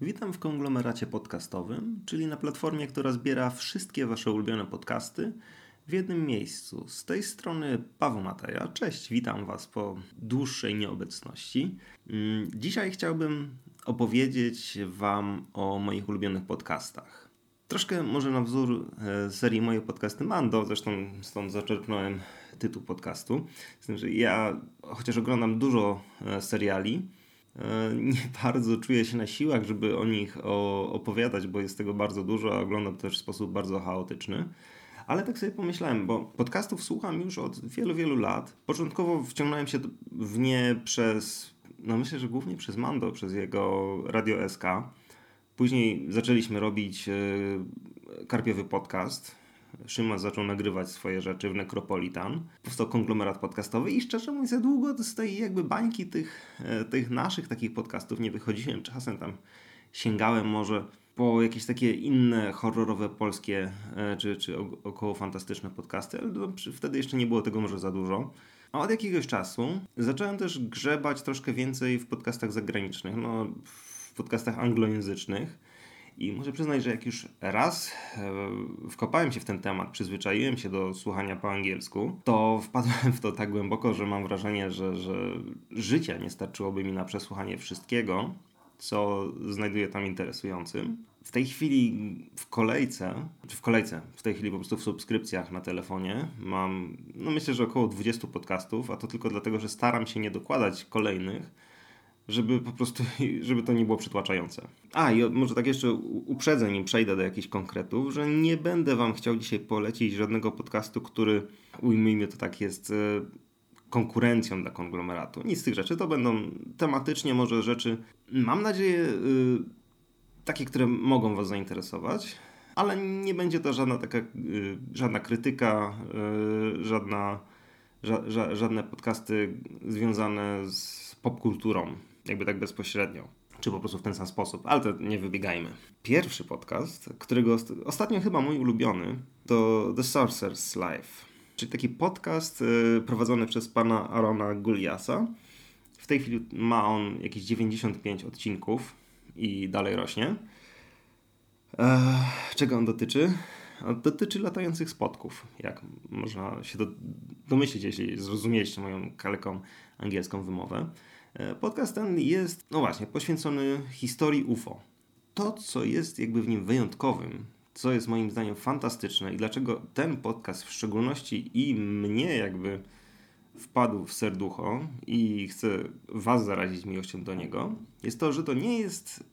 Witam w konglomeracie podcastowym, czyli na platformie, która zbiera wszystkie Wasze ulubione podcasty w jednym miejscu. Z tej strony Paweł Mateja. Cześć, witam Was po dłuższej nieobecności. Mm, dzisiaj chciałbym opowiedzieć Wam o moich ulubionych podcastach. Troszkę może na wzór e, serii Moje podcasty Mando, zresztą stąd zaczerpnąłem tytuł podcastu. Z tym, że ja chociaż oglądam dużo e, seriali, nie bardzo czuję się na siłach, żeby o nich opowiadać, bo jest tego bardzo dużo, a oglądam też w sposób bardzo chaotyczny. Ale tak sobie pomyślałem, bo podcastów słucham już od wielu, wielu lat. Początkowo wciągnąłem się w nie przez, no myślę, że głównie przez Mando, przez jego Radio SK. Później zaczęliśmy robić e, karpiowy podcast. Szymas zaczął nagrywać swoje rzeczy w Necropolitan. Powstał konglomerat podcastowy i szczerze mówiąc, za długo z tej jakby bańki tych, e, tych naszych takich podcastów nie wychodziłem. Czasem tam sięgałem może po jakieś takie inne horrorowe polskie e, czy, czy około fantastyczne podcasty, ale wtedy jeszcze nie było tego może za dużo. A od jakiegoś czasu zacząłem też grzebać troszkę więcej w podcastach zagranicznych, no, w podcastach anglojęzycznych. I muszę przyznać, że jak już raz e, wkopałem się w ten temat, przyzwyczaiłem się do słuchania po angielsku, to wpadłem w to tak głęboko, że mam wrażenie, że, że życia nie starczyłoby mi na przesłuchanie wszystkiego, co znajduję tam interesującym. W tej chwili w kolejce, czy w kolejce, w tej chwili po prostu w subskrypcjach na telefonie mam, no myślę, że około 20 podcastów, a to tylko dlatego, że staram się nie dokładać kolejnych, żeby po prostu, żeby to nie było przytłaczające. A i może tak jeszcze uprzedzę, nim przejdę do jakichś konkretów, że nie będę Wam chciał dzisiaj polecić żadnego podcastu, który, ujmijmy to tak, jest e, konkurencją dla konglomeratu. Nic z tych rzeczy. To będą tematycznie może rzeczy, mam nadzieję, yy, takie, które mogą Was zainteresować, ale nie będzie to żadna taka, yy, żadna krytyka, żadna, ża ża żadne podcasty związane z popkulturą, jakby tak bezpośrednio. Czy po prostu w ten sam sposób, ale to nie wybiegajmy. Pierwszy podcast, którego ostatnio chyba mój ulubiony, to The Sorcerer's Life czyli taki podcast y, prowadzony przez pana Arona Guliasa. W tej chwili ma on jakieś 95 odcinków i dalej rośnie. Czego on dotyczy? Dotyczy latających spotków, jak można się do, domyślić, jeśli zrozumieliście moją kaleką angielską wymowę. E, podcast ten jest, no właśnie, poświęcony historii UFO. To, co jest jakby w nim wyjątkowym, co jest moim zdaniem fantastyczne i dlaczego ten podcast w szczególności i mnie jakby wpadł w serducho i chcę Was zarazić miłością do niego, jest to, że to nie jest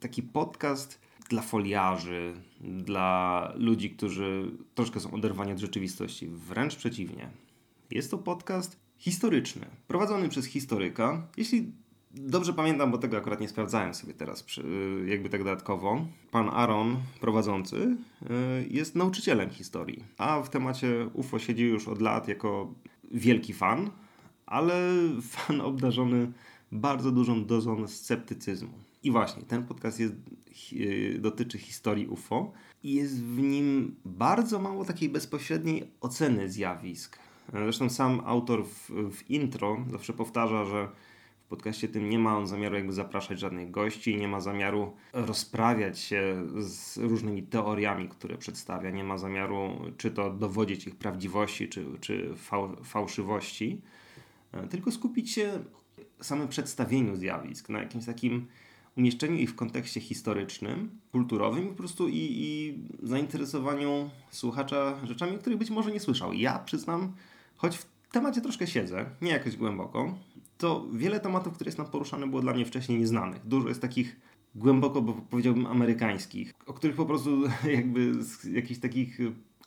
taki podcast dla foliarzy, dla ludzi, którzy troszkę są oderwani od rzeczywistości. Wręcz przeciwnie. Jest to podcast historyczny, prowadzony przez historyka. Jeśli Dobrze pamiętam, bo tego akurat nie sprawdzałem sobie teraz, jakby tak dodatkowo. Pan Aaron, prowadzący, y, jest nauczycielem historii, a w temacie UFO siedzi już od lat jako wielki fan, ale fan obdarzony bardzo dużą dozą sceptycyzmu. I właśnie, ten podcast jest, y, dotyczy historii UFO i jest w nim bardzo mało takiej bezpośredniej oceny zjawisk. Zresztą sam autor w, w intro zawsze powtarza, że podcaście tym nie ma on zamiaru jakby zapraszać żadnych gości, nie ma zamiaru rozprawiać się z różnymi teoriami, które przedstawia, nie ma zamiaru czy to dowodzić ich prawdziwości, czy, czy fał, fałszywości, e, tylko skupić się samym przedstawieniu zjawisk, na jakimś takim umieszczeniu ich w kontekście historycznym, kulturowym po prostu i, i zainteresowaniu słuchacza rzeczami, których być może nie słyszał. Ja przyznam, choć w temacie troszkę siedzę, nie jakoś głęboko, to wiele tematów, które jest nam poruszane, było dla mnie wcześniej nieznanych. Dużo jest takich głęboko, bo powiedziałbym, amerykańskich, o których po prostu jakby z jakichś takich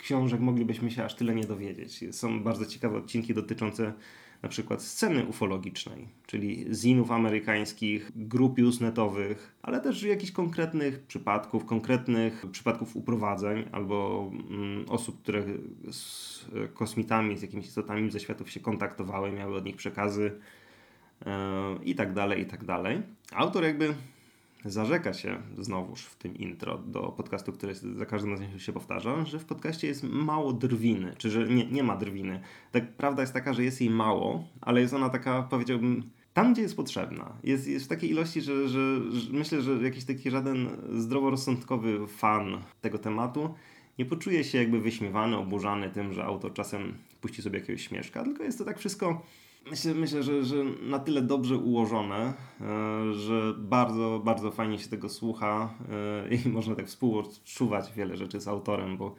książek moglibyśmy się aż tyle nie dowiedzieć. Są bardzo ciekawe odcinki dotyczące na przykład sceny ufologicznej, czyli zinów amerykańskich, grup newsnetowych, ale też jakichś konkretnych przypadków, konkretnych przypadków uprowadzeń albo mm, osób, które z kosmitami, z jakimiś istotami ze światów się kontaktowały, miały od nich przekazy yy, i tak dalej, i tak dalej. Autor jakby zarzeka się znowuż w tym intro do podcastu, który za każdym razem się powtarza, że w podcaście jest mało drwiny, czy że nie, nie ma drwiny. Tak, prawda jest taka, że jest jej mało, ale jest ona taka, powiedziałbym, tam, gdzie jest potrzebna. Jest, jest w takiej ilości, że, że, że myślę, że jakiś taki żaden zdroworozsądkowy fan tego tematu nie poczuje się jakby wyśmiewany, oburzany tym, że autor czasem puści sobie jakiegoś śmieszka, tylko jest to tak wszystko myślę, myślę że, że na tyle dobrze ułożone, e, że bardzo, bardzo fajnie się tego słucha e, i można tak współodczuwać wiele rzeczy z autorem, bo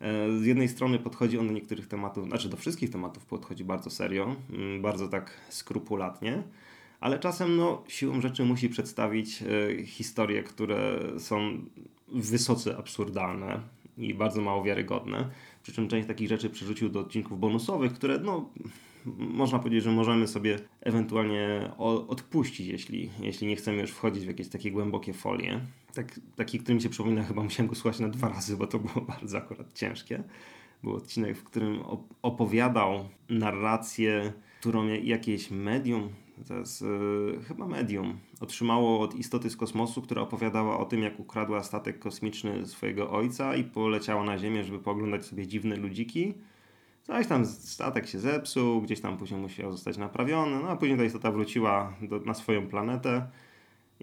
e, z jednej strony podchodzi on do niektórych tematów, znaczy do wszystkich tematów podchodzi bardzo serio, mm, bardzo tak skrupulatnie, ale czasem no, siłą rzeczy musi przedstawić historie, które są wysoce absurdalne i bardzo mało wiarygodne. Przy czym część takich rzeczy przerzucił do odcinków bonusowych, które no, można powiedzieć, że możemy sobie ewentualnie odpuścić, jeśli, jeśli nie chcemy już wchodzić w jakieś takie głębokie folie. Tak, taki, który mi się przypomina, chyba musiałem go słuchać na dwa razy, bo to było bardzo akurat ciężkie. Był odcinek, w którym opowiadał narrację, którą jakieś medium, to jest yy, chyba medium, otrzymało od istoty z kosmosu, która opowiadała o tym, jak ukradła statek kosmiczny swojego ojca i poleciała na Ziemię, żeby pooglądać sobie dziwne ludziki. Coś tam statek się zepsuł, gdzieś tam później musiał zostać naprawiony, no a później ta istota wróciła do, na swoją planetę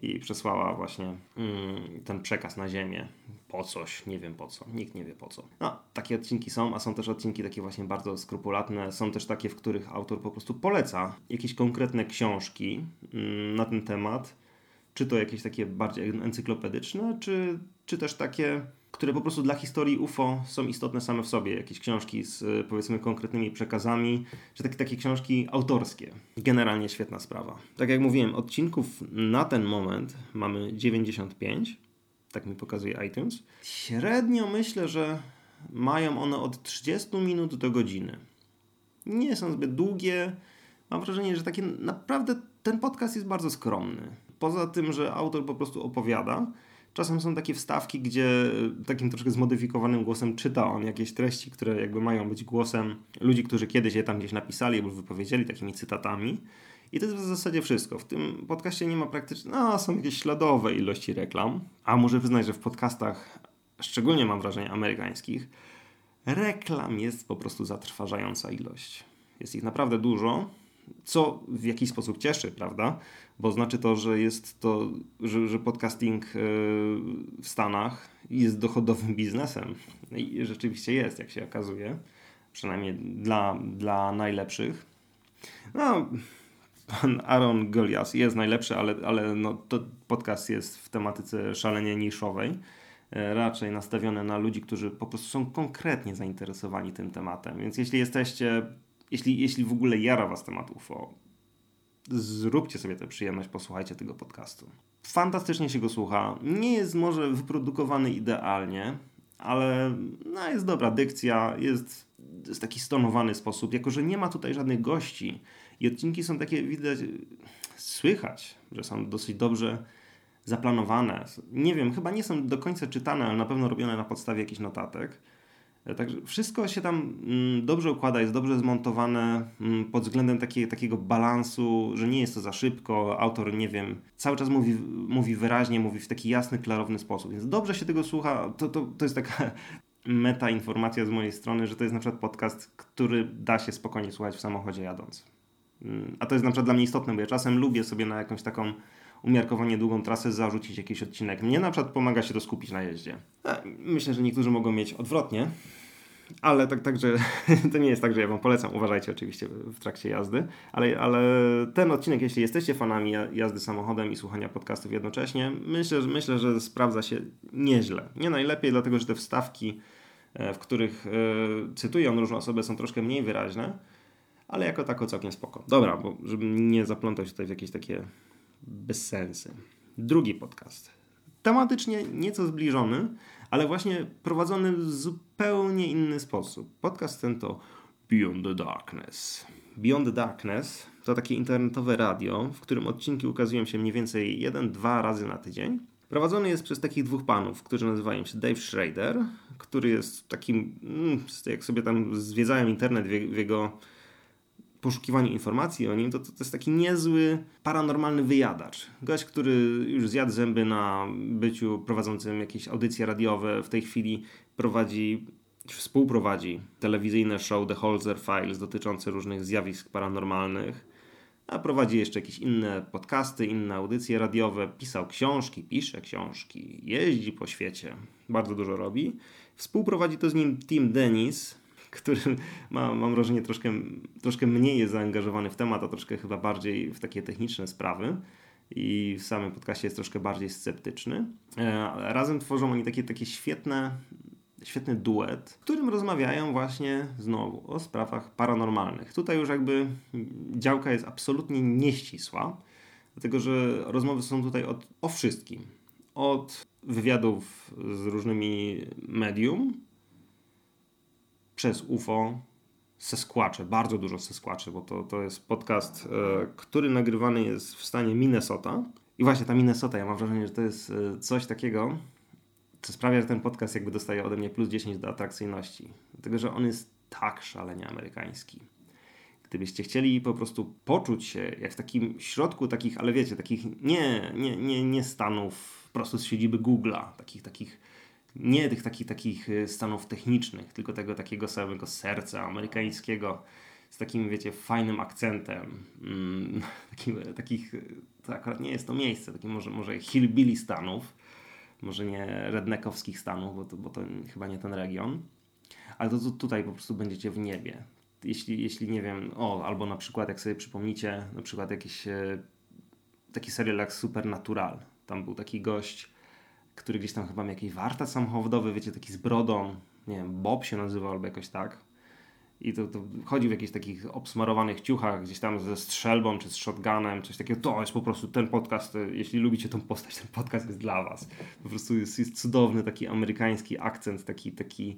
i przesłała właśnie mm, ten przekaz na Ziemię. Po coś, nie wiem po co, nikt nie wie po co. No, takie odcinki są, a są też odcinki takie właśnie bardzo skrupulatne. Są też takie, w których autor po prostu poleca jakieś konkretne książki mm, na ten temat. Czy to jakieś takie bardziej encyklopedyczne, czy, czy też takie które po prostu dla historii UFO są istotne same w sobie. Jakieś książki z powiedzmy konkretnymi przekazami, czy takie, takie książki autorskie. Generalnie świetna sprawa. Tak jak mówiłem, odcinków na ten moment mamy 95, tak mi pokazuje iTunes. Średnio myślę, że mają one od 30 minut do godziny. Nie są zbyt długie. Mam wrażenie, że takie naprawdę ten podcast jest bardzo skromny. Poza tym, że autor po prostu opowiada, Czasem są takie wstawki, gdzie e, takim troszkę zmodyfikowanym głosem czyta on jakieś treści, które jakby mają być głosem ludzi, którzy kiedyś je tam gdzieś napisali albo wypowiedzieli takimi cytatami. I to jest w zasadzie wszystko. W tym podcaście nie ma praktycznie, no są jakieś śladowe ilości reklam, a muszę przyznać, że w podcastach, szczególnie mam wrażenie amerykańskich, reklam jest po prostu zatrważająca ilość. Jest ich naprawdę dużo, co w jakiś sposób cieszy, prawda? Bo znaczy to, że jest to, że, że podcasting e, w Stanach jest dochodowym biznesem. I rzeczywiście jest, jak się okazuje. Przynajmniej dla, dla najlepszych. No, pan Aaron Golias jest najlepszy, ale, ale no, to podcast jest w tematyce szalenie niszowej. E, raczej nastawione na ludzi, którzy po prostu są konkretnie zainteresowani tym tematem. Więc jeśli jesteście jeśli, jeśli w ogóle jara was temat UFO, zróbcie sobie tę przyjemność, posłuchajcie tego podcastu. Fantastycznie się go słucha. Nie jest może wyprodukowany idealnie, ale no, jest dobra dykcja, jest, jest taki stonowany sposób, jako że nie ma tutaj żadnych gości i odcinki są takie, widać, słychać, że są dosyć dobrze zaplanowane. Nie wiem, chyba nie są do końca czytane, ale na pewno robione na podstawie jakichś notatek. Także wszystko się tam mm, dobrze układa, jest dobrze zmontowane mm, pod względem takie, takiego balansu, że nie jest to za szybko. Autor, nie wiem, cały czas mówi, mówi wyraźnie, mówi w taki jasny, klarowny sposób. Więc dobrze się tego słucha. To, to, to jest taka meta informacja z mojej strony, że to jest na przykład podcast, który da się spokojnie słuchać w samochodzie jadąc. Mm, a to jest na przykład dla mnie istotne, bo ja czasem lubię sobie na jakąś taką umiarkowanie długą trasę zarzucić jakiś odcinek. Mnie na przykład pomaga się to skupić na jeździe. Myślę, że niektórzy mogą mieć odwrotnie, ale tak, także to nie jest tak, że ja Wam polecam. Uważajcie oczywiście w trakcie jazdy, ale, ale ten odcinek, jeśli jesteście fanami jazdy samochodem i słuchania podcastów jednocześnie, myślę, myślę, że sprawdza się nieźle. Nie najlepiej, dlatego że te wstawki, e, w których e, cytuję różne osoby, są troszkę mniej wyraźne, ale jako tako całkiem spoko. Dobra, bo żebym nie zaplątał się tutaj w jakieś takie bezsensy. Drugi podcast. Tematycznie nieco zbliżony, ale właśnie prowadzony w zupełnie inny sposób. Podcast ten to Beyond the Darkness. Beyond the Darkness to takie internetowe radio, w którym odcinki ukazują się mniej więcej jeden, dwa razy na tydzień. Prowadzony jest przez takich dwóch panów, którzy nazywają się Dave Schrader, który jest takim, mm, jak sobie tam zwiedzałem internet w jego poszukiwaniu informacji o nim, to, to, to, jest taki niezły, paranormalny wyjadacz. Gość, który już zjadł zęby na byciu prowadzącym jakieś audycje radiowe, w tej chwili prowadzi, współprowadzi telewizyjne show The Holzer Files dotyczące różnych zjawisk paranormalnych. a prowadzi jeszcze jakieś inne podcasty, inne audycje radiowe, pisał książki, pisze książki, jeździ po świecie, bardzo dużo robi. Współprowadzi to z nim Tim Dennis, który ma, mam wrażenie troszkę, troszkę mniej jest zaangażowany w temat, a troszkę chyba bardziej w takie techniczne sprawy i w samym podcaście jest troszkę bardziej sceptyczny. E, razem tworzą oni takie, takie świetne, świetny duet, w którym rozmawiają właśnie znowu o sprawach paranormalnych. Tutaj już jakby działka jest absolutnie nieścisła, dlatego że rozmowy są tutaj od, o wszystkim. Od wywiadów z różnymi medium, przez UFO, Seskłacze, bardzo dużo Seskłaczy, bo to, to jest podcast, e, który nagrywany jest w stanie Minnesota. I właśnie ta Minnesota, ja mam wrażenie, że to jest e, coś takiego, co sprawia, że ten podcast jakby dostaje ode mnie plus 10 do atrakcyjności. Dlatego, że on jest tak szalenie amerykański. Gdybyście chcieli po prostu poczuć się jak w takim środku takich, ale wiecie, takich nie, nie, nie, nie stanów prosto z siedziby Google'a, takich, takich nie tych takich, takich y, stanów technicznych, tylko tego takiego samego serca amerykańskiego z takim, wiecie, fajnym akcentem. Mm, takim, takich, to akurat nie jest to miejsce, takim może, może hillbilly stanów, może nie redneckowskich stanów, bo to, bo to chyba nie ten region, ale to, to tutaj po prostu będziecie w niebie. Jeśli, jeśli nie wiem, o, albo na przykład jak sobie przypomnicie, na przykład jakiś e, taki serial jak Supernatural, tam był taki gość, który gdzieś tam chyba miał jakiś warta samochodowy, wiecie, taki z brodą, nie wiem, Bob się nazywał albo jakoś tak. I to, to chodził w jakichś takich obsmarowanych ciuchach, gdzieś tam ze strzelbą czy z shotgunem, coś takiego. To jest po prostu ten podcast, e, jeśli lubicie tą postać, ten podcast jest dla was. Po prostu jest, jest cudowny taki amerykański akcent, taki, taki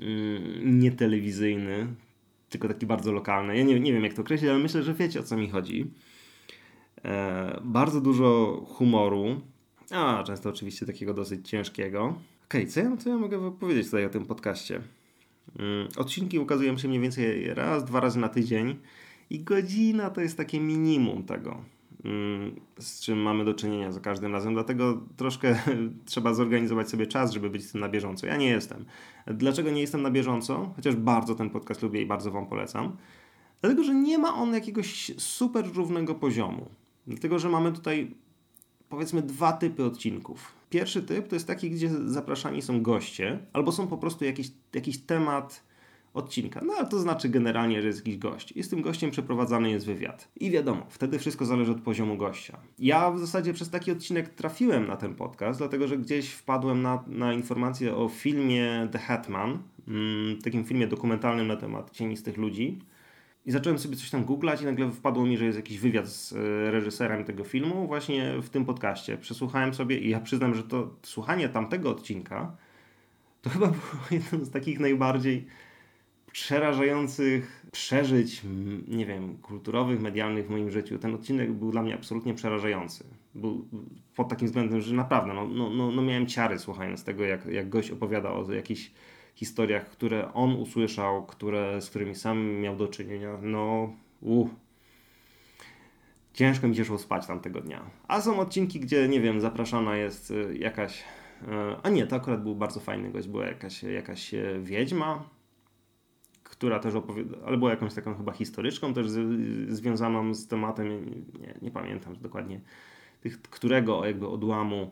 mm, nietelewizyjny, tylko taki bardzo lokalny. Ja nie, nie wiem jak to określić, ale myślę, że wiecie o co mi chodzi. E, bardzo dużo humoru, a często oczywiście takiego dosyć ciężkiego. Okej, okay, co, ja, co ja mogę powiedzieć tutaj o tym podcaście? Mm, odcinki ukazują się mniej więcej raz, dwa razy na tydzień i godzina to jest takie minimum tego, mm, z czym mamy do czynienia za każdym razem. Dlatego troszkę trzeba zorganizować sobie czas, żeby być z tym na bieżąco. Ja nie jestem. Dlaczego nie jestem na bieżąco? Chociaż bardzo ten podcast lubię i bardzo Wam polecam. Dlatego, że nie ma on jakiegoś super równego poziomu. Dlatego, że mamy tutaj powiedzmy dwa typy odcinków. Pierwszy typ to jest taki, gdzie zapraszani są goście, albo są po prostu jakiś, jakiś temat odcinka. No ale to znaczy generalnie, że jest jakiś gość. I z tym gościem przeprowadzany jest wywiad. I wiadomo, wtedy wszystko zależy od poziomu gościa. Ja w zasadzie przez taki odcinek trafiłem na ten podcast, dlatego że gdzieś wpadłem na, na informację o filmie The Hatman, mm, takim filmie dokumentalnym na temat cienistych ludzi. I zacząłem sobie coś tam googlać i nagle wpadło mi, że jest jakiś wywiad z e, reżyserem tego filmu właśnie w tym podcaście. Przesłuchałem sobie i ja przyznam, że to słuchanie tamtego odcinka to chyba było jedno z takich najbardziej przerażających przeżyć, nie wiem, kulturowych, medialnych w moim życiu. Ten odcinek był dla mnie absolutnie przerażający. Był pod takim względem, że naprawdę no, no, no, no miałem ciary słuchając tego, jak, jak gość opowiada o jakichś historiach, które on usłyszał, które, z którymi sam miał do czynienia, no uh, ciężko mi się szło spać tamtego dnia. A są odcinki, gdzie, nie wiem, zapraszana jest y, jakaś, y, a nie, to akurat był bardzo fajny gość, była jakaś, jakaś y, wiedźma, która też opowiada, ale była jakąś taką chyba historyczką też z, związaną z tematem, nie, nie pamiętam dokładnie, tych, którego jakby odłamu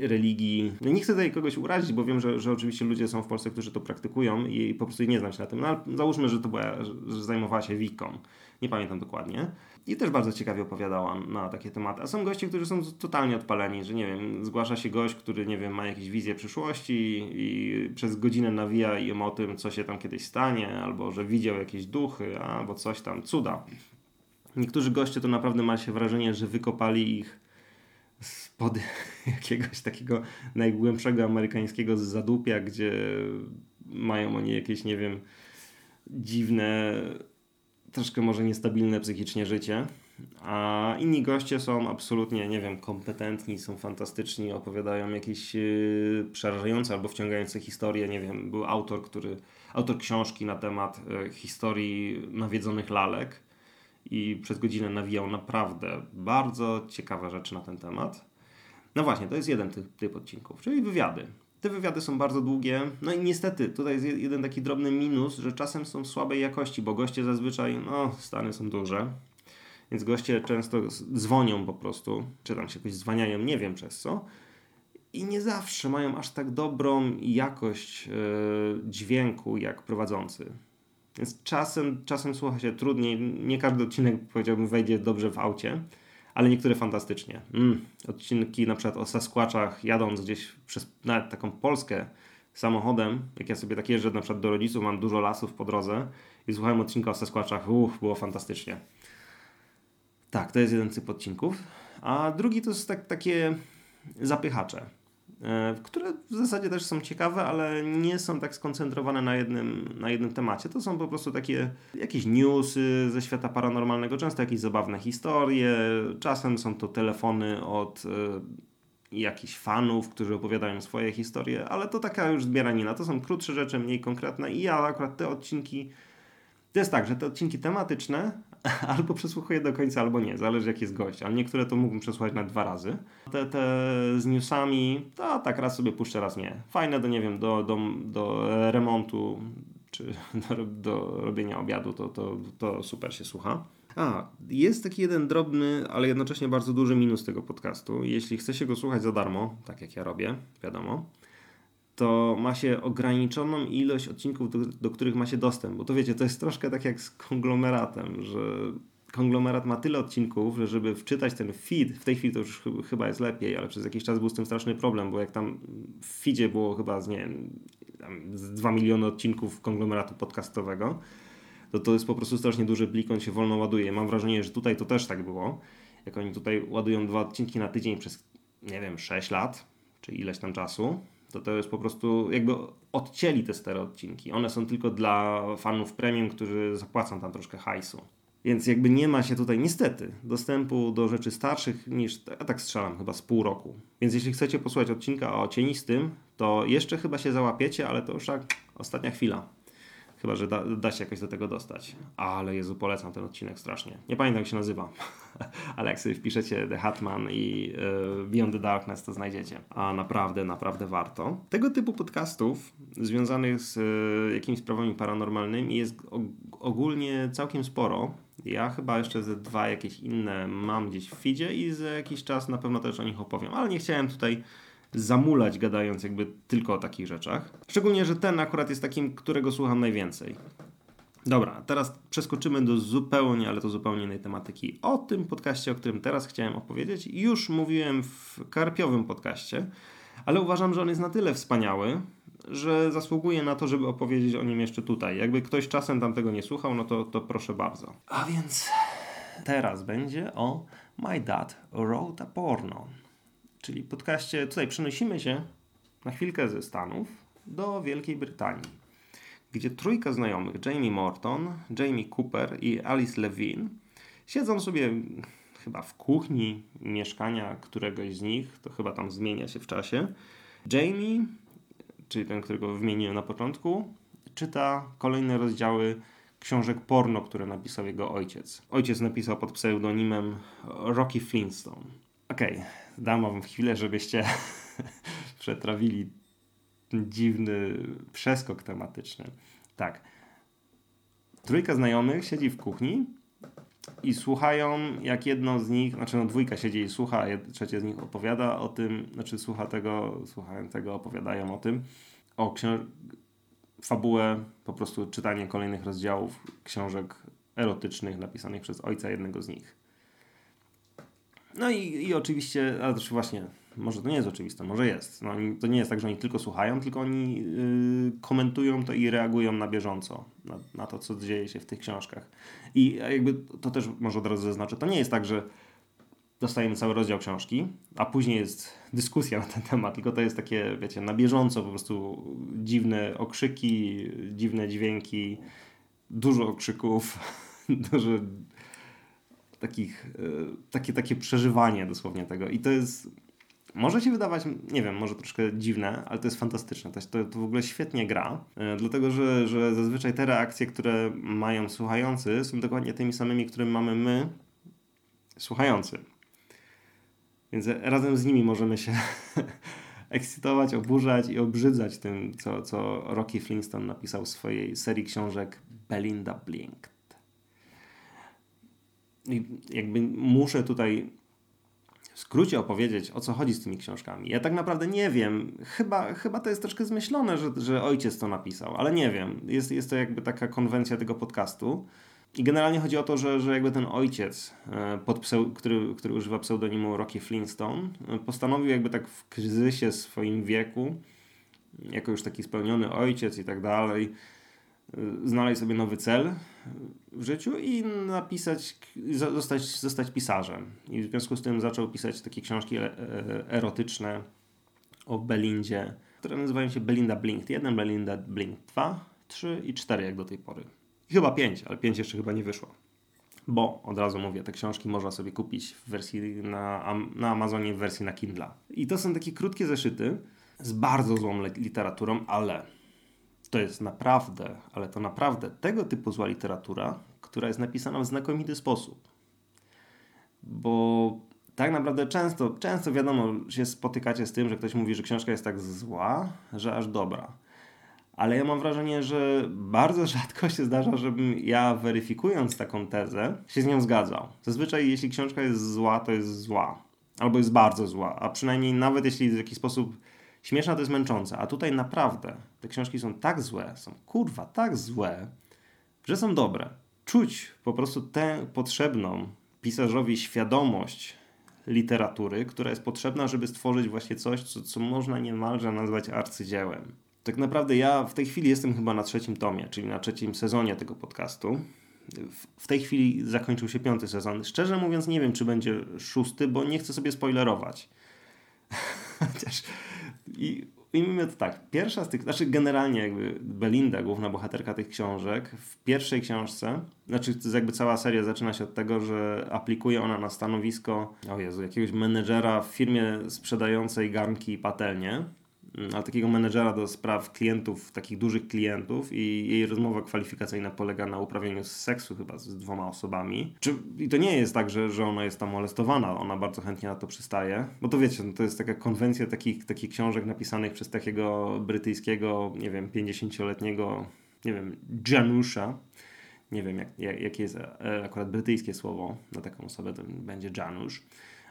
religii. No nie chcę tutaj kogoś urazić, bo wiem, że, że oczywiście ludzie są w Polsce, którzy to praktykują i po prostu nie znam się na tym. No ale załóżmy, że to była, że zajmowała się wiką. Nie pamiętam dokładnie. I też bardzo ciekawie opowiadała na takie tematy. A są goście, którzy są totalnie odpaleni, że nie wiem, zgłasza się gość, który nie wiem, ma jakieś wizje przyszłości i przez godzinę nawija im o tym, co się tam kiedyś stanie, albo że widział jakieś duchy, albo coś tam, cuda. Niektórzy goście to naprawdę ma się wrażenie, że wykopali ich spod jakiegoś takiego najgłębszego amerykańskiego zadupia, gdzie mają oni jakieś, nie wiem, dziwne, troszkę może niestabilne psychicznie życie. A inni goście są absolutnie, nie wiem, kompetentni, są fantastyczni, opowiadają jakieś yy, przerażające albo wciągające historie. Nie wiem, był autor, który, autor książki na temat yy, historii nawiedzonych lalek i przez godzinę nawijał naprawdę bardzo ciekawe rzeczy na ten temat. No właśnie, to jest jeden typ, typ odcinków, czyli wywiady. Te wywiady są bardzo długie, no i niestety tutaj jest jeden taki drobny minus, że czasem są słabej jakości, bo goście zazwyczaj, no, Stany są duże Więc goście często dzwonią po prostu, czy tam się jakoś zwaniają, nie wiem przez co. I nie zawsze mają aż tak dobrą jakość yy, dźwięku jak prowadzący. Więc czasem, czasem słucha się trudniej. Nie każdy odcinek, powiedziałbym, wejdzie dobrze w aucie, ale niektóre fantastycznie. Mm, odcinki na przykład o Sasquatchach, jadąc gdzieś przez nawet taką Polskę samochodem, jak ja sobie tak jeżdżę na przykład do rodziców, mam dużo lasów po drodze i słuchałem odcinka o Sasquatchach, uff, było fantastycznie. Tak, to jest jeden typ odcinków. A drugi to jest tak, takie zapychacze. E, które w zasadzie też są ciekawe, ale nie są tak skoncentrowane na jednym, na jednym temacie. To są po prostu takie jakieś newsy ze świata paranormalnego, często jakieś zabawne historie, czasem są to telefony od y, jakichś fanów, którzy opowiadają swoje historie, ale to taka już zbieranina. To są krótsze rzeczy, mniej konkretne i ja akurat te odcinki to jest tak, że te odcinki tematyczne albo przesłuchuję do końca, albo nie, zależy jaki jest gość, ale niektóre to mógłbym przesłuchać na dwa razy. Te, te z newsami, to tak raz sobie puszczę, raz nie. Fajne do, nie wiem, do, do, do remontu, czy do, do robienia obiadu, to, to, to super się słucha. A, jest taki jeden drobny, ale jednocześnie bardzo duży minus tego podcastu. Jeśli chce się go słuchać za darmo, tak jak ja robię, wiadomo, to ma się ograniczoną ilość odcinków, do, do, których ma się dostęp. Bo to wiecie, to jest troszkę tak jak z konglomeratem, że konglomerat ma tyle odcinków, że żeby wczytać ten feed, w tej chwili to już chyba jest lepiej, ale przez jakiś czas był z tym straszny problem, bo jak tam w feedzie było chyba z, nie wiem, z 2 miliony odcinków konglomeratu podcastowego, to to jest po prostu strasznie duży plik, on się wolno ładuje. Mam wrażenie, że tutaj to też tak było. Jak oni tutaj ładują dwa odcinki na tydzień przez, nie wiem, 6 lat, czy ileś tam czasu, to to jest po prostu jakby odcięli te stare odcinki. One są tylko dla fanów premium, którzy zapłacą tam troszkę hajsu. Więc jakby nie ma się tutaj niestety dostępu do rzeczy starszych niż, ja tak strzelam, chyba z pół roku. Więc jeśli chcecie posłuchać odcinka o cienistym, to jeszcze chyba się załapiecie, ale to już tak ostatnia chwila. Chyba, że da, da, się jakoś do tego dostać. Ale Jezu, polecam ten odcinek strasznie. Nie pamiętam jak się nazywa, ale jak sobie wpiszecie The Hatman i y, Beyond the Darkness, to znajdziecie. A naprawdę, naprawdę warto. Tego typu podcastów związanych z y, jakimiś sprawami paranormalnymi jest ogólnie całkiem sporo. Ja chyba jeszcze ze dwa jakieś inne mam gdzieś w feedzie i za jakiś czas na pewno też o nich opowiem, ale nie chciałem tutaj zamulać gadając jakby tylko o takich rzeczach. Szczególnie, że ten akurat jest takim, którego słucham najwięcej. Dobra, teraz przeskoczymy do zupełnie, ale to zupełnie innej tematyki. O tym podcaście, o którym teraz chciałem opowiedzieć, już mówiłem w karpiowym podcaście, ale uważam, że on jest na tyle wspaniały, że zasługuje na to, żeby opowiedzieć o nim jeszcze tutaj. Jakby ktoś czasem tam tego nie słuchał, no to, to proszę bardzo. A więc teraz będzie o My Dad Wrote a Porno. Czyli podcaście tutaj przenosimy się na chwilkę ze Stanów do Wielkiej Brytanii, gdzie trójka znajomych, Jamie Morton, Jamie Cooper i Alice Levine, siedzą sobie chyba w kuchni mieszkania któregoś z nich, to chyba tam zmienia się w czasie. Jamie, czyli ten, którego wymieniłem na początku, czyta kolejne rozdziały książek porno, które napisał jego ojciec. Ojciec napisał pod pseudonimem Rocky Flintstone. Okej, okay dam wam chwilę, żebyście przetrawili dziwny przeskok tematyczny. Tak. Trójka znajomych siedzi w kuchni i słuchają, jak jedno z nich, znaczy no dwójka siedzi i słucha, a trzecie z nich opowiada o tym, znaczy słucha tego, słuchają tego, opowiadają o tym, o książ- fabułę, po prostu czytanie kolejnych rozdziałów książek erotycznych napisanych przez ojca jednego z nich. No i, i oczywiście, ale też właśnie, może to nie jest oczywiste, może jest. No, to nie jest tak, że oni tylko słuchają, tylko oni yy, komentują to i reagują na bieżąco na, na, to, co dzieje się w tych książkach. I jakby to też może od razu zaznaczę, to nie jest tak, że dostajemy cały rozdział książki, a później jest dyskusja na ten temat, tylko to jest takie, wiecie, na bieżąco po prostu dziwne okrzyki, dziwne dźwięki, dużo okrzyków, dużo takich, e, takie, takie przeżywanie dosłownie tego. I to jest, może się wydawać, nie wiem, może troszkę dziwne, ale to jest fantastyczne. To, to, to w ogóle świetnie gra, e, dlatego że, że zazwyczaj te reakcje, które mają słuchający, są dokładnie tymi samymi, które mamy my, słuchający. Więc razem z nimi możemy się ekscytować, oburzać i obrzydzać tym, co, co Rocky Flintstone napisał w swojej serii książek Belinda Blink. jakby muszę tutaj w skrócie opowiedzieć, o co chodzi z tymi książkami. Ja tak naprawdę nie wiem. Chyba, chyba to jest troszkę zmyślone, że, że ojciec to napisał, ale nie wiem. Jest, jest to jakby taka konwencja tego podcastu. I generalnie chodzi o to, że, że jakby ten ojciec, e, pod który, który używa pseudonimu Rocky Flintstone, e, postanowił jakby tak w kryzysie swoim wieku, jako już taki spełniony ojciec i tak dalej, znaleźć sobie nowy cel w życiu i napisać, zostać, zostać pisarzem. I w związku z tym zaczął pisać takie książki erotyczne o Belindzie, które nazywają się Belinda Blink 1, Belinda Blink 2, 3 i 4 jak do tej pory. I chyba 5, ale 5 jeszcze chyba nie wyszło. Bo od razu mówię, te książki można sobie kupić w wersji na, na Amazonie, w wersji na Kindle. I to są takie krótkie zeszyty z bardzo złą literaturą, ale to jest naprawdę, ale to naprawdę tego typu zła literatura, która jest napisana w znakomity sposób. Bo tak naprawdę często, często wiadomo, się spotykacie z tym, że ktoś mówi, że książka jest tak zła, że aż dobra ale ja mam wrażenie, że bardzo rzadko się zdarza, żebym ja weryfikując taką tezę się z nią zgadzał. Zazwyczaj jeśli książka jest zła, to jest zła. Albo jest bardzo zła, a przynajmniej nawet jeśli w jakiś sposób śmieszna, to jest męcząca. A tutaj naprawdę te książki są tak złe, są kurwa tak złe, że są dobre. Czuć po prostu tę potrzebną pisarzowi świadomość literatury, która jest potrzebna, żeby stworzyć właśnie coś, co, co można niemalże nazwać arcydziełem. Tak naprawdę ja w tej chwili jestem chyba na trzecim tomie, czyli na trzecim sezonie tego podcastu. W tej chwili zakończył się piąty sezon. Szczerze mówiąc, nie wiem, czy będzie szósty, bo nie chcę sobie spoilerować. Chociaż i ujmijmy to tak. Pierwsza z tych, znaczy generalnie jakby Belinda, główna bohaterka tych książek, w pierwszej książce, znaczy jakby cała seria zaczyna się od tego, że aplikuje ona na stanowisko, o Jezu, jakiegoś menedżera w firmie sprzedającej garnki i patelnie ale takiego menedżera do spraw klientów, takich dużych klientów i jej rozmowa kwalifikacyjna polega na uprawianiu seksu chyba z dwoma osobami. Czy, I to nie jest tak, że, że ona jest tam molestowana, ona bardzo chętnie na to przystaje, bo to wiecie, no to jest taka konwencja takich, takich książek napisanych przez takiego brytyjskiego, nie wiem, 50-letniego, nie wiem, Janusza, nie wiem jak, jak, jakie jest e, akurat brytyjskie słowo na taką osobę, to będzie Janusz.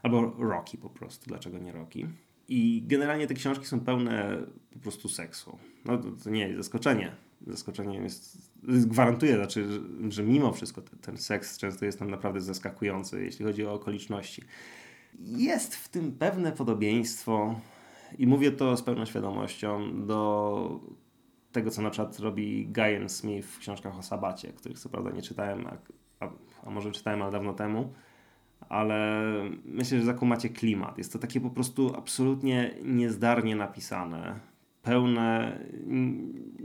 Albo Rocky po prostu, dlaczego nie Rocky? I generalnie te książki są pełne po prostu seksu. No to, to nie jest zaskoczenie. Zaskoczeniem jest, gwarantuję, znaczy, że, mimo wszystko ten, ten seks często jest tam naprawdę zaskakujący, jeśli chodzi o okoliczności. Jest w tym pewne podobieństwo i mówię to z pełną świadomością do tego, co na przykład robi Guyan Smith w książkach o sabacie, których co prawda nie czytałem, a, a, a może czytałem, ale dawno temu ale myślę, że zakumacie klimat. Jest to takie po prostu absolutnie niezdarnie napisane, pełne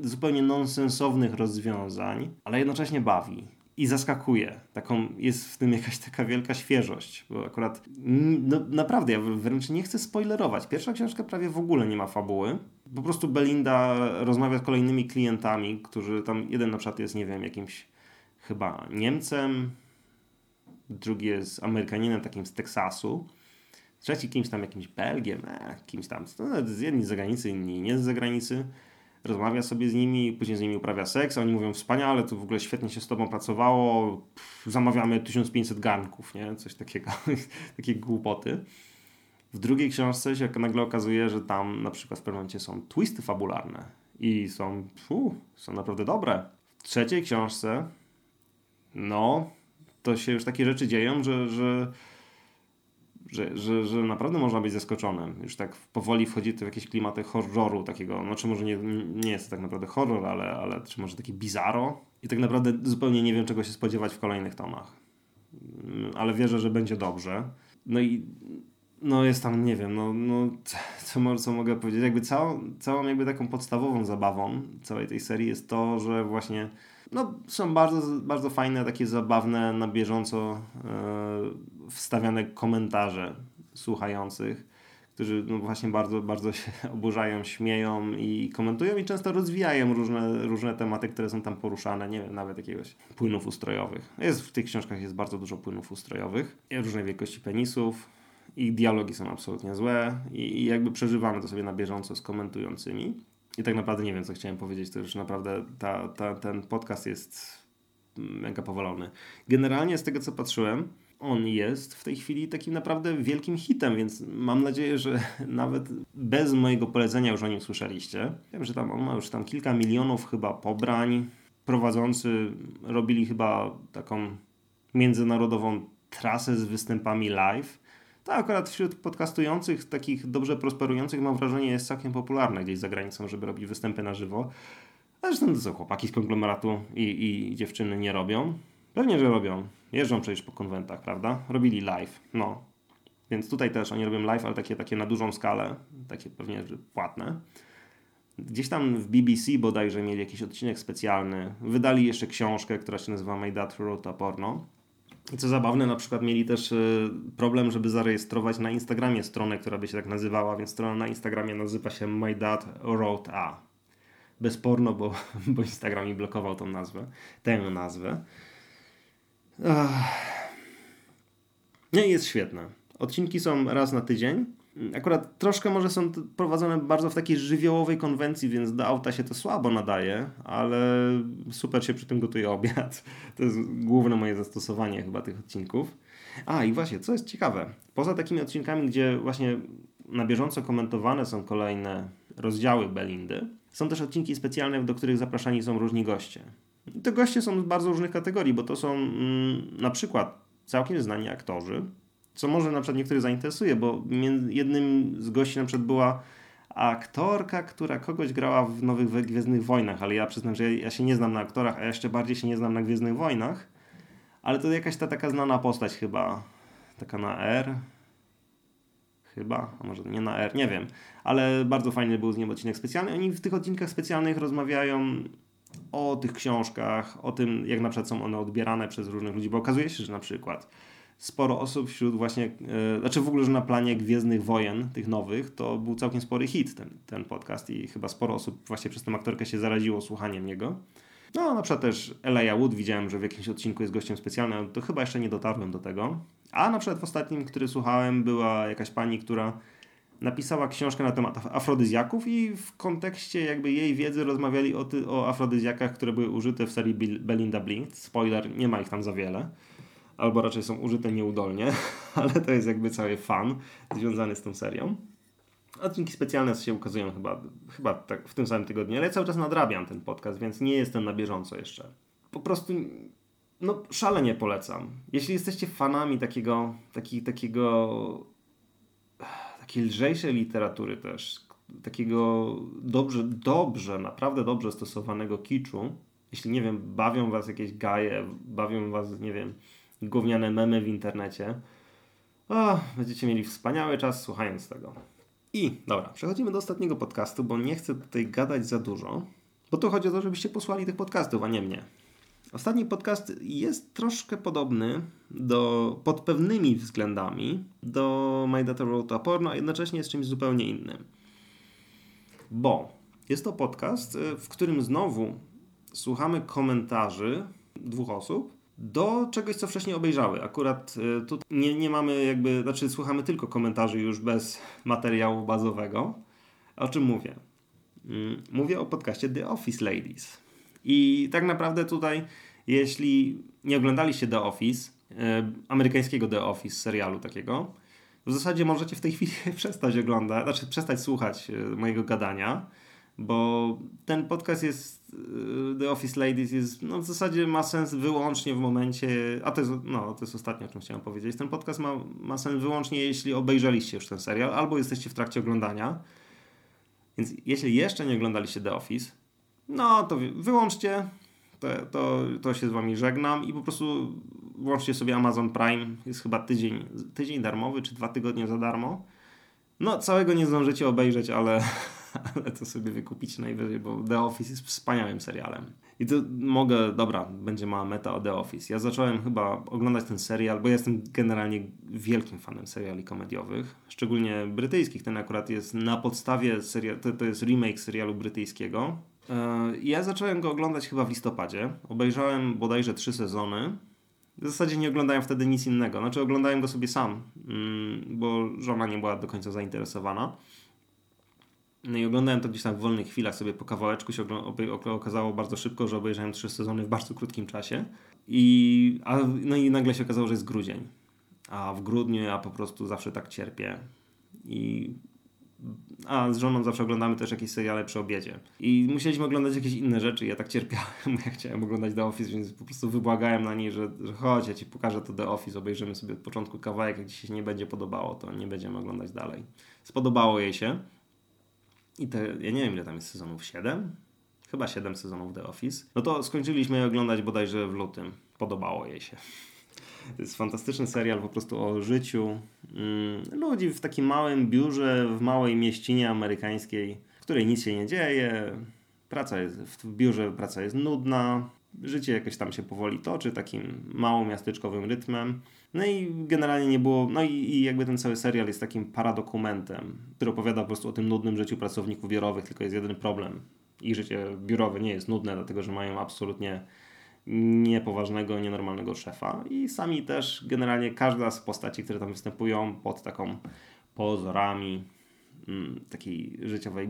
zupełnie nonsensownych rozwiązań, ale jednocześnie bawi i zaskakuje. Taką, jest w tym jakaś taka wielka świeżość, bo akurat no, naprawdę, ja wręcz nie chcę spoilerować. Pierwsza książka prawie w ogóle nie ma fabuły. Po prostu Belinda rozmawia z kolejnymi klientami, którzy tam, jeden na przykład jest, nie wiem, jakimś chyba Niemcem, drugi jest Amerykaninem takim z Teksasu, trzeci kimś tam jakimś Belgiem, e, kimś tam, no, jedni z zagranicy, inni nie z zagranicy. Rozmawia sobie z nimi, później z nimi uprawia seks, a oni mówią wspaniale, to w ogóle świetnie się z tobą pracowało, pff, zamawiamy 1500 garnków, nie? Coś takiego, takie głupoty. W drugiej książce się nagle okazuje, że tam na przykład w pewnym momencie są twisty fabularne i są, pfu, są naprawdę dobre. W trzeciej książce, no, to się już takie rzeczy dzieją, że, że, że, że, że naprawdę można być zaskoczonym. Już tak powoli wchodzi to w jakieś klimaty horroru takiego, znaczy może nie, nie jest to tak naprawdę horror, ale, ale czy może taki bizarro. I tak naprawdę zupełnie nie wiem, czego się spodziewać w kolejnych tomach. Ale wierzę, że będzie dobrze. No i no jest tam, nie wiem, no, no co, co mogę powiedzieć, jakby całą, całą jakby taką podstawową zabawą całej tej serii jest to, że właśnie no, są bardzo, bardzo fajne, takie zabawne, na bieżąco e, wstawiane komentarze słuchających, którzy no, właśnie bardzo, bardzo się oburzają, śmieją i komentują i często rozwijają różne, różne tematy, które są tam poruszane, nie wiem, nawet jakiegoś płynów ustrojowych. Jest, w tych książkach jest bardzo dużo płynów ustrojowych, różnej wielkości penisów, i dialogi są absolutnie złe i, i jakby przeżywamy to sobie na bieżąco z komentującymi. I tak naprawdę nie wiem, co chciałem powiedzieć. To już naprawdę ta, ta, ten podcast jest mega powalony. Generalnie z tego co patrzyłem, on jest w tej chwili takim naprawdę wielkim hitem, więc mam nadzieję, że nawet bez mojego polecenia już o nim słyszeliście. Wiem, że tam on ma już tam kilka milionów chyba pobrań. Prowadzący robili chyba taką międzynarodową trasę z występami live. To akurat wśród podcastujących, takich dobrze prosperujących, mam wrażenie, jest całkiem popularne gdzieś za granicą, żeby robić występy na żywo. A zresztą to co chłopaki z konglomeratu i, i dziewczyny nie robią. Pewnie, że robią. Jeżdżą przecież po konwentach, prawda? Robili live. No. Więc tutaj też oni robią live, ale takie, takie na dużą skalę. Takie pewnie płatne. Gdzieś tam w BBC bodajże mieli jakiś odcinek specjalny. Wydali jeszcze książkę, która się nazywa My Dad Wrote a Porno. I co zabawne, na przykład mieli też y, problem, żeby zarejestrować na Instagramie stronę, która by się tak nazywała, więc strona na Instagramie nazywa się My Dad Wrote A. Bez porno, bo, bo Instagram mi blokował tą nazwę, tę nazwę. Nie, jest świetne. Odcinki są raz na tydzień. Akurat troszkę może są prowadzone bardzo w takiej żywiołowej konwencji, więc do auta się to słabo nadaje, ale super się przy tym gotuje obiad. To jest główne moje zastosowanie chyba tych odcinków. A i właśnie, co jest ciekawe, poza takimi odcinkami, gdzie właśnie na bieżąco komentowane są kolejne rozdziały Belindy, są też odcinki specjalne, do których zapraszani są różni goście. I te goście są z bardzo różnych kategorii, bo to są mm, na przykład całkiem znani aktorzy, co może na przykład niektórych zainteresuje, bo jednym z gości na przykład była aktorka, która kogoś grała w nowych Gwiezdnych Wojnach, ale ja przyznam, że ja się nie znam na aktorach, a jeszcze bardziej się nie znam na Gwiezdnych Wojnach, ale to jakaś ta taka znana postać chyba, taka na R, chyba, a może nie na R, nie wiem, ale bardzo fajny był z nim odcinek specjalny. Oni w tych odcinkach specjalnych rozmawiają o tych książkach, o tym, jak na przykład są one odbierane przez różnych ludzi, bo okazuje się, że na przykład sporo osób wśród właśnie, yy, znaczy w ogóle, że na planie Gwiezdnych Wojen, tych nowych, to był całkiem spory hit ten, ten podcast i chyba sporo osób właśnie przez tę aktorkę się zaraziło słuchaniem niego. No, na przykład też Elijah Wood widziałem, że w jakimś odcinku jest gościem specjalnym, to chyba jeszcze nie dotarłem do tego. A na przykład w ostatnim, który słuchałem, była jakaś pani, która napisała książkę na temat afrodyzjaków i w kontekście jakby jej wiedzy rozmawiali o, ty, o afrodyzjakach, które były użyte w serii Belinda Blink. Spoiler, nie ma ich tam za wiele. Albo raczej są użyte nieudolnie, ale to jest jakby cały fan związany z tą serią. Odcinki specjalne się ukazują chyba, chyba tak w tym samym tygodniu, ale ja cały czas nadrabiam ten podcast, więc nie jestem na bieżąco jeszcze. Po prostu no, szalenie polecam. Jeśli jesteście fanami takiego, taki, takiego takiej lżejszej literatury też, takiego dobrze, dobrze, naprawdę dobrze stosowanego kiczu, jeśli, nie wiem, bawią was jakieś gaje, bawią was, nie wiem, gówniane memy w internecie, o, będziecie mieli wspaniały czas słuchając tego. I, dobra, przechodzimy do ostatniego podcastu, bo nie chcę tutaj gadać za dużo, bo tu chodzi o to, żebyście posłali tych podcastów, a nie mnie. Ostatni podcast jest troszkę podobny do, pod pewnymi względami do My Data Road to Porno, a jednocześnie jest czymś zupełnie innym. Bo jest to podcast, y, w którym znowu słuchamy komentarzy dwóch osób do czegoś, co wcześniej obejrzały. Akurat y, tu nie, nie mamy jakby, znaczy słuchamy tylko komentarzy już bez materiału bazowego. O czym mówię? Mm, mówię o podcaście The Office Ladies. I tak naprawdę tutaj, jeśli nie oglądaliście The Office, e, amerykańskiego The Office serialu takiego, w zasadzie możecie w tej chwili przestać oglądać, znaczy przestać słuchać e, mojego gadania, bo ten podcast jest, e, The Office Ladies jest, no w zasadzie ma sens wyłącznie w momencie, a to jest, no to jest ostatnie, o czym chciałem powiedzieć, ten podcast ma, ma sens wyłącznie jeśli obejrzeliście już ten serial, albo jesteście w trakcie oglądania, więc jeśli jeszcze nie oglądaliście The Office, no to wyłączcie, to, to, to się z wami żegnam i po prostu włączcie sobie Amazon Prime, jest chyba tydzień, tydzień darmowy, czy dwa tygodnie za darmo. No, całego nie zdążycie obejrzeć, ale, ale to sobie wykupić najwyżej, bo The Office jest wspaniałym serialem. I to mogę, dobra, będzie mała meta o The Office. Ja zacząłem chyba oglądać ten serial, bo jestem generalnie wielkim fanem seriali komediowych, szczególnie brytyjskich. Ten akurat jest na podstawie serial, to, to jest remake serialu brytyjskiego, E, ja zacząłem go oglądać chyba w listopadzie. Obejrzałem bodajże trzy sezony. W zasadzie nie oglądałem wtedy nic innego. Znaczy oglądałem go sobie sam, mm, bo żona nie była do końca zainteresowana. No i oglądałem to gdzieś tam w wolnych chwilach sobie po kawałeczku się okazało bardzo szybko, że obejrzałem trzy sezony w bardzo krótkim czasie. I, a, no i nagle się okazało, że jest grudzień. A w grudniu ja po prostu zawsze tak cierpię. I a z żoną zawsze oglądamy też jakieś seriale przy obiedzie. I musieliśmy oglądać jakieś inne rzeczy. Ja tak cierpiałem, ja chciałem oglądać The Office, więc po prostu wybłagałem na niej, że, że chodź, ja ci pokażę to The Office, obejrzymy sobie od początku kawałek, jak ci się nie będzie podobało, to nie będziemy oglądać dalej. Spodobało jej się. I te, ja nie wiem ile tam jest sezonów, 7? Chyba 7 sezonów The Office. No to skończyliśmy je oglądać bodajże w lutym. Podobało jej się. To jest fantastyczny serial po prostu o życiu mm, ludzi w takim małym biurze, w małej mieścinie amerykańskiej, w której nic się nie dzieje. Praca jest, w biurze praca jest nudna, życie jakoś tam się powoli toczy takim mało miasteczkowym rytmem. No i generalnie nie było, no i, i, jakby ten cały serial jest takim paradokumentem, który opowiada po prostu o tym nudnym życiu pracowników biurowych, tylko jest jeden problem. Ich życie biurowe nie jest nudne, dlatego że mają absolutnie niepoważnego, nienormalnego szefa i sami też generalnie każda z postaci, które tam występują pod taką pozorami mm, takiej życiowej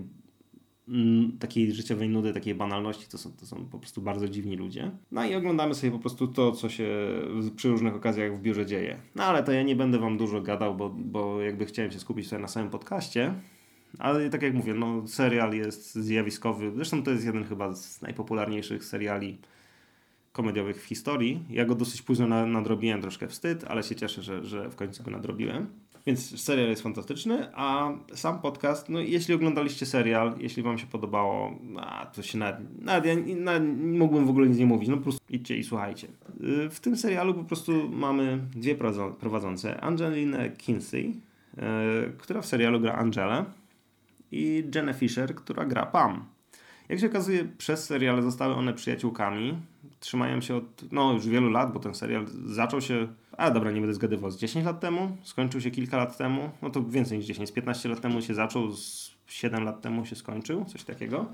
takiej życiowej nudy, takiej banalności, to są, to są po prostu bardzo dziwni ludzie. No i oglądamy sobie po prostu to, co się przy różnych okazjach w biurze dzieje. No ale to ja nie będę wam dużo gadał, bo, bo jakby chciałem się skupić tutaj na samym podcaście. Ale tak jak mówię, no serial jest zjawiskowy. Zresztą to jest jeden chyba z najpopularniejszych seriali komediowych w historii. Ja go dosyć późno nadrobiłem, troszkę wstyd, ale się cieszę, że, że w końcu go nadrobiłem. Więc serial jest fantastyczny, a sam podcast, no jeśli oglądaliście serial, jeśli wam się podobało, a to się nawet, nawet ja nawet mógłbym w ogóle nic nie mówić, no po prostu idźcie i słuchajcie. Y, w tym serialu po prostu mamy dwie prowadzące, Angelinę Kinsey, yy, która w serialu gra Angelę i Jenna Fisher, która gra Pam. Jak się okazuje, przez serial zostały one przyjaciółkami, trzymają się od no, już wielu lat, bo ten serial zaczął się, a dobra, nie będę zgadywał, z 10 lat temu, skończył się kilka lat temu, no to więcej niż 10, 15 lat temu się zaczął, z 7 lat temu się skończył, coś takiego.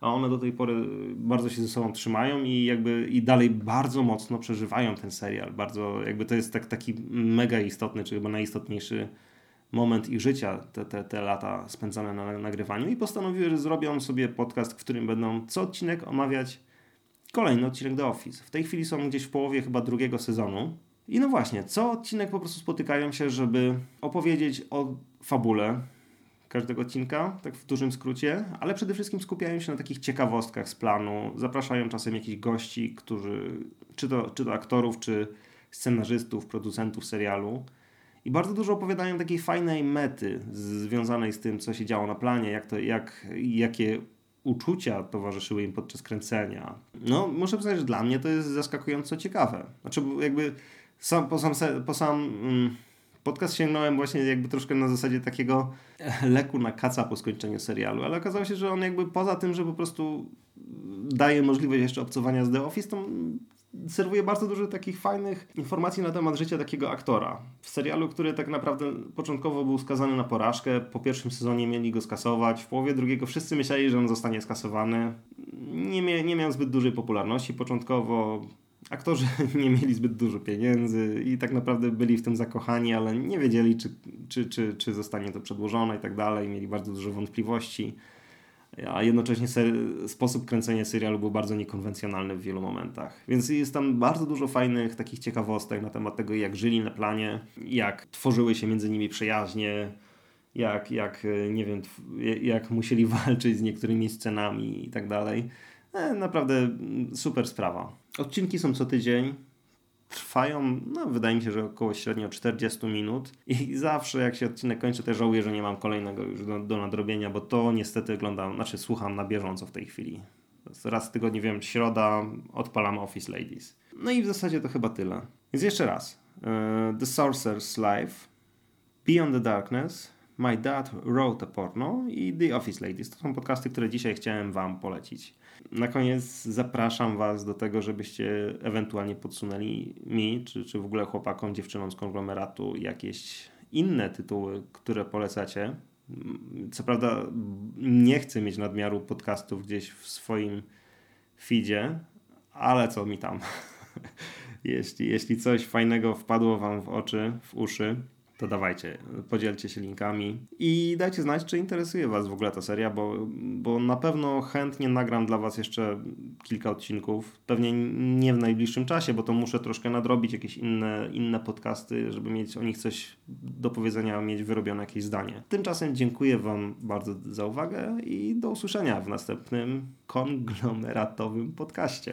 A one do tej pory bardzo się ze sobą trzymają i jakby i dalej bardzo mocno przeżywają ten serial. Bardzo jakby to jest tak, taki mega istotny, czy chyba najistotniejszy moment ich życia, te, te, te lata spędzone na nagrywaniu i postanowiły, że zrobią sobie podcast, w którym będą co odcinek omawiać kolejny odcinek The Office. W tej chwili są gdzieś w połowie chyba drugiego sezonu. I no właśnie, co odcinek po prostu spotykają się, żeby opowiedzieć o fabule każdego odcinka, tak w dużym skrócie, ale przede wszystkim skupiają się na takich ciekawostkach z planu. Zapraszają czasem jakichś gości, którzy, czy to, czy to aktorów, czy scenarzystów, producentów serialu. I bardzo dużo opowiadają takiej fajnej mety związanej z tym, co się działo na planie, jak to, jak, jakie uczucia towarzyszyły im podczas kręcenia. No, muszę przyznać, że dla mnie to jest zaskakująco ciekawe. Znaczy, jakby sam, po sam, po sam mm, podcast sięgnąłem właśnie jakby troszkę na zasadzie takiego leku na kaca po skończeniu serialu, ale okazało się, że on jakby poza tym, że po prostu daje możliwość jeszcze obcowania z The Office, to serwuje bardzo dużo takich fajnych informacji na temat życia takiego aktora. W serialu, który tak naprawdę początkowo był skazany na porażkę, po pierwszym sezonie mieli go skasować, w połowie drugiego wszyscy myśleli, że on zostanie skasowany. Nie, mia nie miał zbyt dużej popularności początkowo. Aktorzy nie mieli zbyt dużo pieniędzy i tak naprawdę byli w tym zakochani, ale nie wiedzieli, czy, czy, czy, czy zostanie to przedłożone i tak dalej. Mieli bardzo dużo wątpliwości a jednocześnie sposób kręcenia serialu był bardzo niekonwencjonalny w wielu momentach. Więc jest tam bardzo dużo fajnych takich ciekawostek na temat tego, jak żyli na planie, jak tworzyły się między nimi przyjaźnie, jak, jak nie wiem, jak musieli walczyć z niektórymi scenami i tak dalej. E, naprawdę super sprawa. Odcinki są co tydzień trwają, no wydaje mi się, że około średnio 40 minut i zawsze jak się odcinek kończy, to żałuję, że nie mam kolejnego już do, do nadrobienia, bo to niestety oglądam, znaczy słucham na bieżąco w tej chwili. Raz w tygodniu, wiem, środa, odpalam Office Ladies. No i w zasadzie to chyba tyle. Więc jeszcze raz. Uh, the Sorcerer's Life, Beyond the Darkness, My Dad Wrote a Porno i The Office Ladies. To są podcasty, które dzisiaj chciałem Wam polecić. Na koniec zapraszam Was do tego, żebyście ewentualnie podsunęli mi, czy, czy w ogóle chłopakom, dziewczynom z konglomeratu jakieś inne tytuły, które polecacie. Co prawda nie chcę mieć nadmiaru podcastów gdzieś w swoim feedzie, ale co mi tam. jeśli, jeśli coś fajnego wpadło Wam w oczy, w uszy, to dawajcie, podzielcie się linkami i dajcie znać, czy interesuje Was w ogóle ta seria, bo, bo na pewno chętnie nagram dla Was jeszcze kilka odcinków. Pewnie nie w najbliższym czasie, bo to muszę troszkę nadrobić jakieś inne, inne podcasty, żeby mieć o nich coś do powiedzenia, mieć wyrobione jakieś zdanie. Tymczasem dziękuję Wam bardzo za uwagę i do usłyszenia w następnym konglomeratowym podcaście.